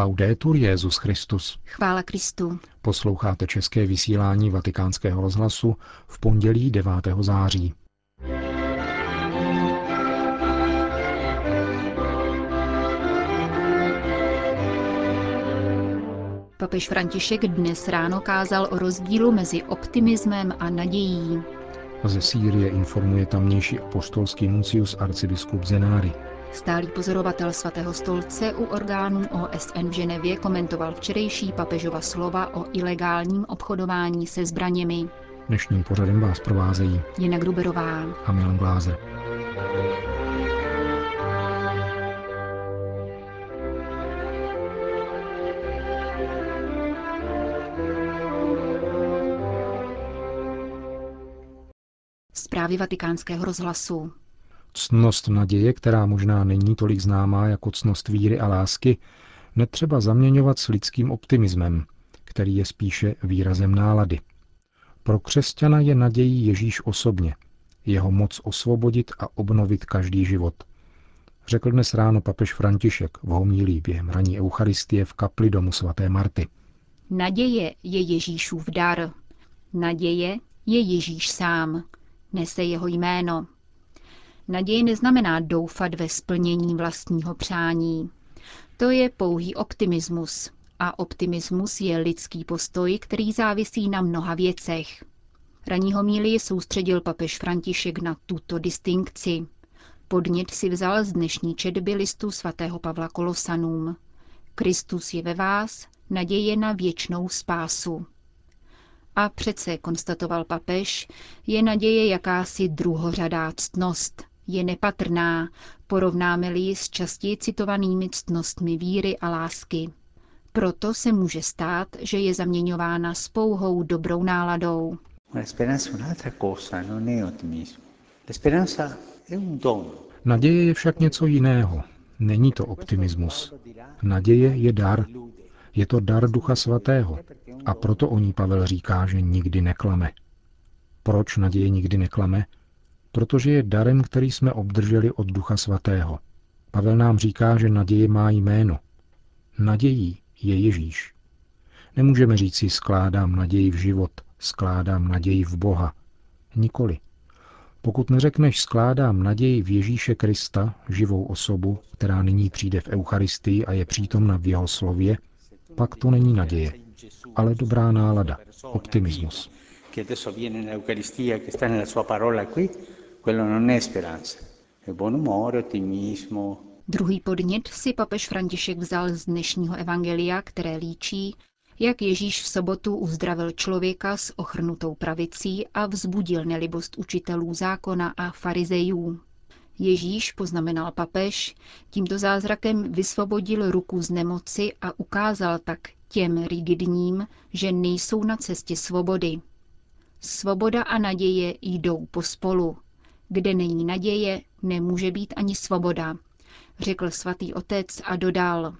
Laudetur Jezus Christus. Chvála Kristu. Posloucháte české vysílání Vatikánského rozhlasu v pondělí 9. září. Papež František dnes ráno kázal o rozdílu mezi optimismem a nadějí. Ze Sýrie informuje tamnější apostolský nuncius arcibiskup Zenáry. Stálý pozorovatel svatého stolce u orgánů OSN v Ženevě komentoval včerejší papežova slova o ilegálním obchodování se zbraněmi. Dnešním pořadem vás provázejí Jena Gruberová a Milan Glázer. Zprávy vatikánského rozhlasu. Ctnost naděje, která možná není tolik známá jako ctnost víry a lásky, netřeba zaměňovat s lidským optimismem, který je spíše výrazem nálady. Pro křesťana je nadějí Ježíš osobně, jeho moc osvobodit a obnovit každý život. Řekl dnes ráno papež František v homílí během raní Eucharistie v kapli domu svaté Marty. Naděje je Ježíšův dar. Naděje je Ježíš sám. Nese jeho jméno. Naděje neznamená doufat ve splnění vlastního přání. To je pouhý optimismus. A optimismus je lidský postoj, který závisí na mnoha věcech. Raního míli soustředil papež František na tuto distinkci. Podnět si vzal z dnešní četby listu svatého Pavla Kolosanům. Kristus je ve vás, naděje na věčnou spásu. A přece, konstatoval papež, je naděje jakási druhořadá ctnost, je nepatrná, porovnáme-li ji s častěji citovanými ctnostmi víry a lásky. Proto se může stát, že je zaměňována s pouhou dobrou náladou. Naděje je však něco jiného. Není to optimismus. Naděje je dar. Je to dar Ducha Svatého. A proto o ní Pavel říká, že nikdy neklame. Proč naděje nikdy neklame? Protože je darem, který jsme obdrželi od Ducha Svatého. Pavel nám říká, že naděje má jméno. Nadějí je Ježíš. Nemůžeme říct si skládám naději v život, skládám naději v Boha. Nikoli. Pokud neřekneš skládám naději v Ježíše Krista, živou osobu, která nyní přijde v Eucharistii a je přítomna v jeho slově, pak to není naděje, ale dobrá nálada, optimismus. Druhý podnět si papež František vzal z dnešního evangelia, které líčí, jak Ježíš v sobotu uzdravil člověka s ochrnutou pravicí a vzbudil nelibost učitelů zákona a farizejů. Ježíš, poznamenal papež, tímto zázrakem vysvobodil ruku z nemoci a ukázal tak těm rigidním, že nejsou na cestě svobody. Svoboda a naděje jdou pospolu. Kde není naděje, nemůže být ani svoboda, řekl svatý otec a dodal.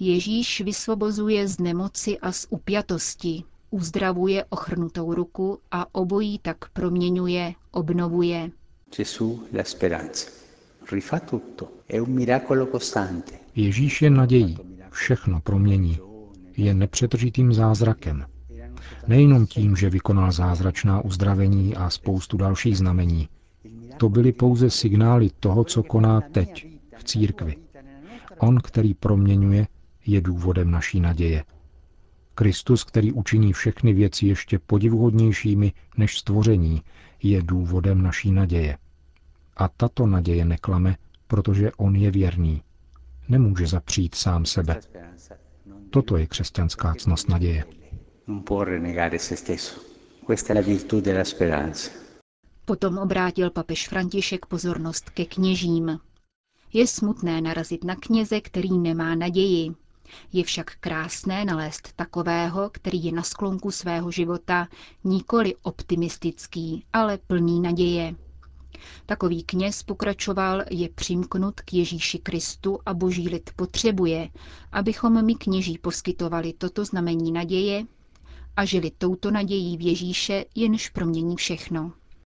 Ježíš vysvobozuje z nemoci a z upjatosti, uzdravuje ochrnutou ruku a obojí tak proměňuje, obnovuje. Ježíš je nadějí, všechno promění. Je nepřetržitým zázrakem. Nejenom tím, že vykonal zázračná uzdravení a spoustu dalších znamení. To byly pouze signály toho, co koná teď, v církvi. On, který proměňuje, je důvodem naší naděje. Kristus, který učiní všechny věci ještě podivuhodnějšími než stvoření, je důvodem naší naděje. A tato naděje neklame, protože on je věrný. Nemůže zapřít sám sebe. Toto je křesťanská cnost naděje. Potom obrátil papež František pozornost ke kněžím. Je smutné narazit na kněze, který nemá naději. Je však krásné nalézt takového, který je na sklonku svého života nikoli optimistický, ale plný naděje. Takový kněz pokračoval, je přimknut k Ježíši Kristu a boží lid potřebuje, abychom my kněží poskytovali toto znamení naděje a žili touto nadějí v Ježíše, jenž promění všechno.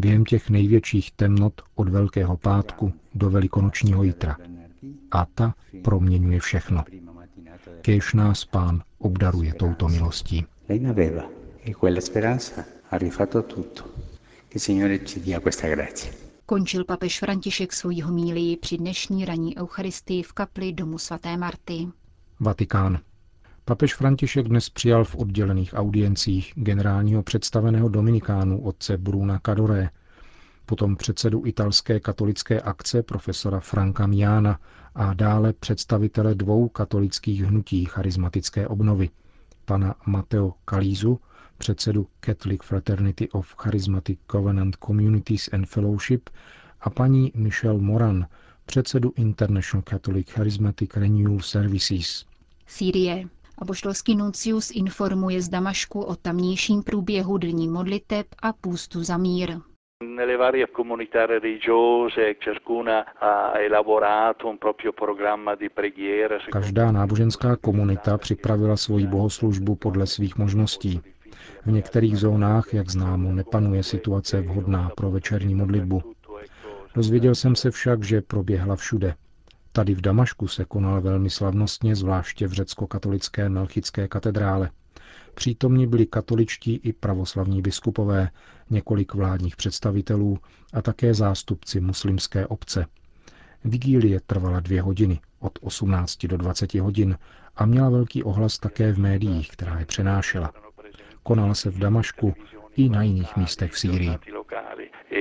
během těch největších temnot od Velkého pátku do Velikonočního jitra. A ta proměňuje všechno. Kéž nás Pán obdaruje touto milostí. E. Končil papež František svoji homílii při dnešní ranní eucharistii v kapli domu svaté Marty. Vatikán. Papež František dnes přijal v oddělených audiencích generálního představeného Dominikánu otce Bruna Cadore, potom předsedu italské katolické akce profesora Franka Miana a dále představitele dvou katolických hnutí charismatické obnovy, pana Matteo Kalízu předsedu Catholic Fraternity of Charismatic Covenant Communities and Fellowship a paní Michelle Moran, předsedu International Catholic Charismatic Renewal Services. Sýrie. Apoštolský nuncius informuje z Damašku o tamnějším průběhu dní modliteb a půstu za mír. Nelle varie comunità religiose ciascuna ha elaborato un proprio programma di preghiera. Každá náboženská komunita připravila svoji bohoslužbu podle svých možností. V některých zónách, jak známo, nepanuje situace vhodná pro večerní modlitbu. Dozvěděl jsem se však, že proběhla všude. Tady v Damašku se konal velmi slavnostně, zvláště v řecko-katolické Melchické katedrále. Přítomní byli katoličtí i pravoslavní biskupové, několik vládních představitelů a také zástupci muslimské obce. Vigílie trvala dvě hodiny, od 18 do 20 hodin, a měla velký ohlas také v médiích, která je přenášela. Konala se v Damašku i na jiných místech v Sýrii. E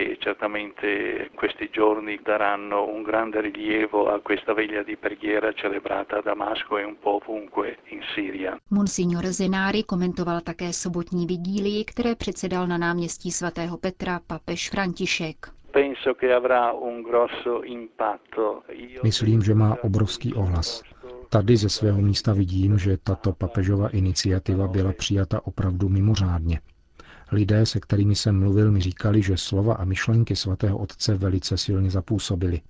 e Monsignor Zenári komentoval také sobotní vigílii, které předsedal na náměstí svatého Petra papež František. Myslím, že má obrovský ohlas. Tady ze svého místa vidím, že tato papežova iniciativa byla přijata opravdu mimořádně. Lidé, se kterými jsem mluvil, mi říkali, že slova a myšlenky svatého otce velice silně zapůsobily.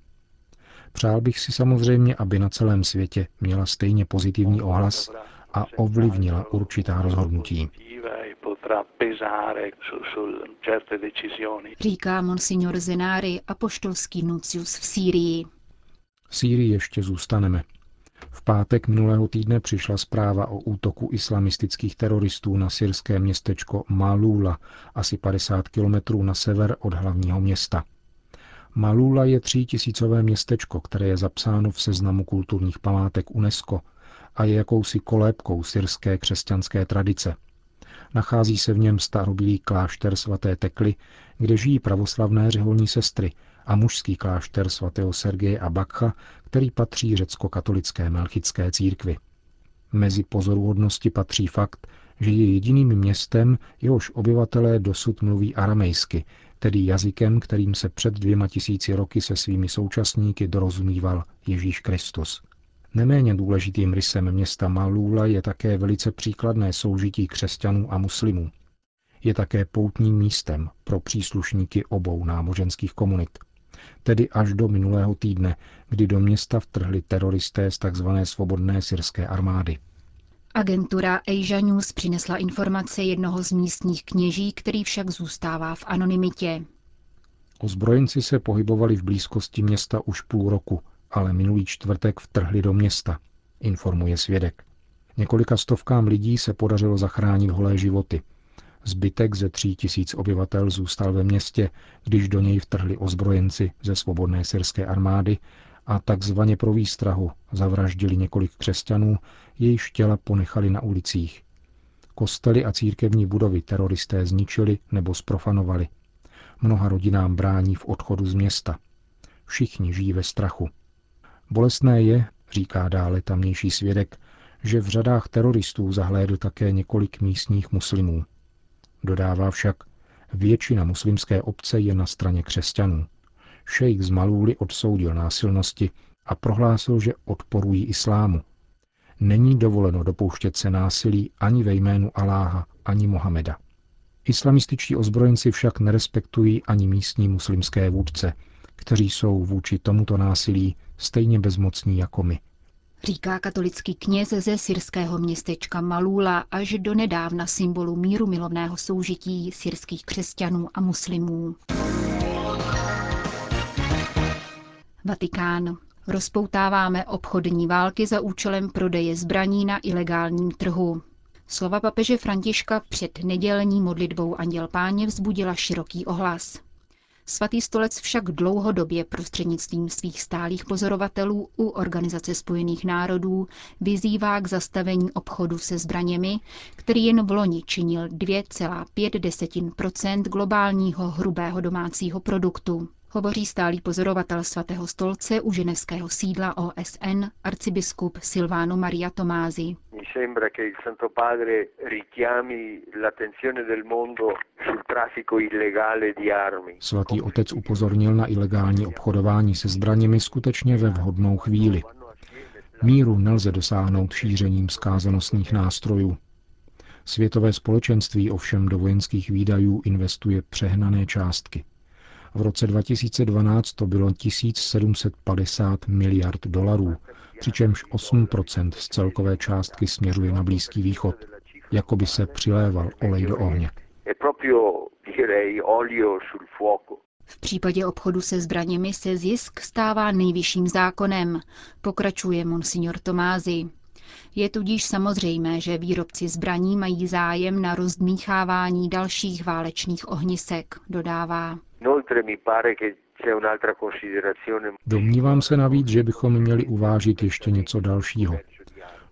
Přál bych si samozřejmě, aby na celém světě měla stejně pozitivní ohlas a ovlivnila určitá rozhodnutí. Říká monsignor Zenári, apoštolský nuncius v Sýrii. V Sýrii ještě zůstaneme. V pátek minulého týdne přišla zpráva o útoku islamistických teroristů na syrské městečko Malula, asi 50 kilometrů na sever od hlavního města. Malula je třítisícové městečko, které je zapsáno v seznamu kulturních památek UNESCO a je jakousi kolébkou syrské křesťanské tradice. Nachází se v něm starobylý klášter svaté Tekly, kde žijí pravoslavné řeholní sestry a mužský klášter svatého Sergeje a Bakcha, který patří řecko-katolické melchické církvi. Mezi pozoruhodnosti patří fakt, že je jediným městem, jehož obyvatelé dosud mluví aramejsky, tedy jazykem, kterým se před dvěma tisíci roky se svými současníky dorozumíval Ježíš Kristus. Neméně důležitým rysem města Malula je také velice příkladné soužití křesťanů a muslimů. Je také poutním místem pro příslušníky obou náboženských komunit tedy až do minulého týdne, kdy do města vtrhli teroristé z tzv. svobodné syrské armády. Agentura Asia News přinesla informace jednoho z místních kněží, který však zůstává v anonymitě. Ozbrojenci se pohybovali v blízkosti města už půl roku, ale minulý čtvrtek vtrhli do města, informuje svědek. Několika stovkám lidí se podařilo zachránit holé životy – Zbytek ze tří tisíc obyvatel zůstal ve městě, když do něj vtrhli ozbrojenci ze svobodné syrské armády a takzvaně pro výstrahu zavraždili několik křesťanů, jejichž těla ponechali na ulicích. Kostely a církevní budovy teroristé zničili nebo sprofanovali. Mnoha rodinám brání v odchodu z města. Všichni žijí ve strachu. Bolestné je, říká dále tamnější svědek, že v řadách teroristů zahlédl také několik místních muslimů. Dodává však, většina muslimské obce je na straně křesťanů. Šejk z Malúly odsoudil násilnosti a prohlásil, že odporují islámu. Není dovoleno dopouštět se násilí ani ve jménu Aláha, ani Mohameda. Islamističtí ozbrojenci však nerespektují ani místní muslimské vůdce, kteří jsou vůči tomuto násilí stejně bezmocní jako my. Říká katolický kněz ze syrského městečka Malula až do nedávna symbolu míru milovného soužití syrských křesťanů a muslimů. Vatikán. Rozpoutáváme obchodní války za účelem prodeje zbraní na ilegálním trhu. Slova papeže Františka před nedělní modlitbou Anděl Páně vzbudila široký ohlas. Svatý stolec však dlouhodobě prostřednictvím svých stálých pozorovatelů u Organizace spojených národů vyzývá k zastavení obchodu se zbraněmi, který jen v loni činil 2,5% globálního hrubého domácího produktu. Hovoří stálý pozorovatel svatého stolce u ženevského sídla OSN arcibiskup Silvano Maria Tomázy. Svatý otec upozornil na ilegální obchodování se zbraněmi skutečně ve vhodnou chvíli. Míru nelze dosáhnout šířením zkázanosných nástrojů. Světové společenství ovšem do vojenských výdajů investuje přehnané částky. V roce 2012 to bylo 1750 miliard dolarů, přičemž 8% z celkové částky směřuje na Blízký východ, jako by se přiléval olej do ohně. V případě obchodu se zbraněmi se zisk stává nejvyšším zákonem, pokračuje monsignor Tomázy. Je tudíž samozřejmé, že výrobci zbraní mají zájem na rozdmíchávání dalších válečných ohnisek, dodává. Domnívám se navíc, že bychom měli uvážit ještě něco dalšího.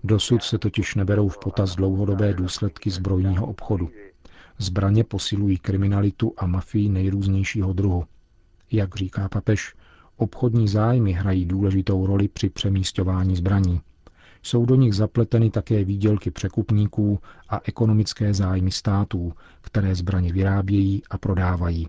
Dosud se totiž neberou v potaz dlouhodobé důsledky zbrojního obchodu. Zbraně posilují kriminalitu a mafii nejrůznějšího druhu. Jak říká papež, obchodní zájmy hrají důležitou roli při přemístování zbraní. Jsou do nich zapleteny také výdělky překupníků a ekonomické zájmy států, které zbraně vyrábějí a prodávají.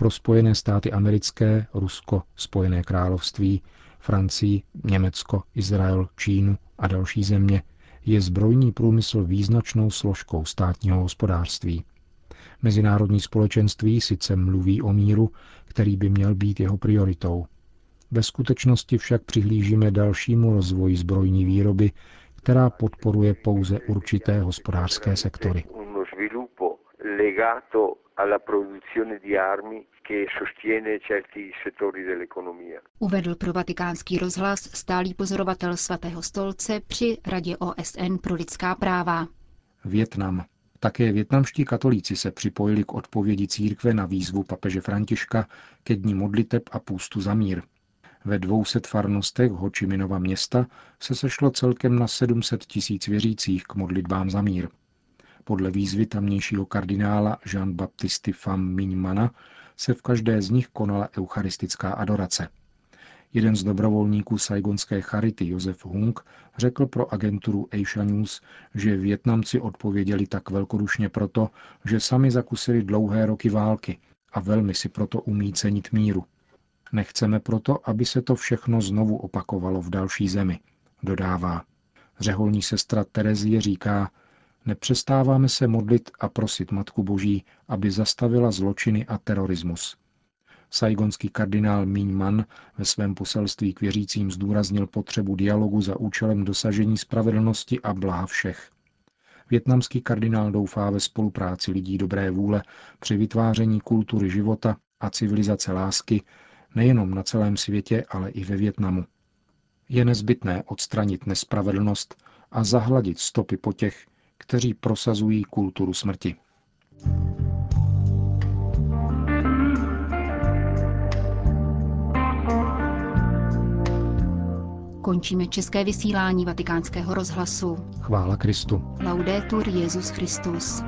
Pro Spojené státy americké, Rusko, Spojené království, Francii, Německo, Izrael, Čínu a další země je zbrojní průmysl význačnou složkou státního hospodářství. Mezinárodní společenství sice mluví o míru, který by měl být jeho prioritou. Ve skutečnosti však přihlížíme dalšímu rozvoji zbrojní výroby, která podporuje pouze určité hospodářské sektory alla produzione di armi che sostiene certi settori dell'economia. Uvedl pro vatikánský rozhlas stálý pozorovatel svatého stolce při Radě OSN pro lidská práva. Větnam. Také větnamští katolíci se připojili k odpovědi církve na výzvu papeže Františka ke dní modliteb a půstu za mír. Ve 200 farnostech Hočiminova města se sešlo celkem na 700 tisíc věřících k modlitbám za mír. Podle výzvy tamnějšího kardinála Jean-Baptisty Pham Minmana se v každé z nich konala eucharistická adorace. Jeden z dobrovolníků saigonské charity, Josef Hung, řekl pro agenturu Asia News, že Větnamci odpověděli tak velkodušně proto, že sami zakusili dlouhé roky války a velmi si proto umí cenit míru. Nechceme proto, aby se to všechno znovu opakovalo v další zemi, dodává. Řeholní sestra Terezie říká, Nepřestáváme se modlit a prosit Matku Boží, aby zastavila zločiny a terorismus. Saigonský kardinál Man ve svém poselství k věřícím zdůraznil potřebu dialogu za účelem dosažení spravedlnosti a blaha všech. Větnamský kardinál doufá ve spolupráci lidí dobré vůle při vytváření kultury života a civilizace lásky nejenom na celém světě, ale i ve Větnamu. Je nezbytné odstranit nespravedlnost a zahladit stopy po těch, kteří prosazují kulturu smrti. Končíme české vysílání vatikánského rozhlasu. Chvála Kristu. Laudetur Jezus Christus.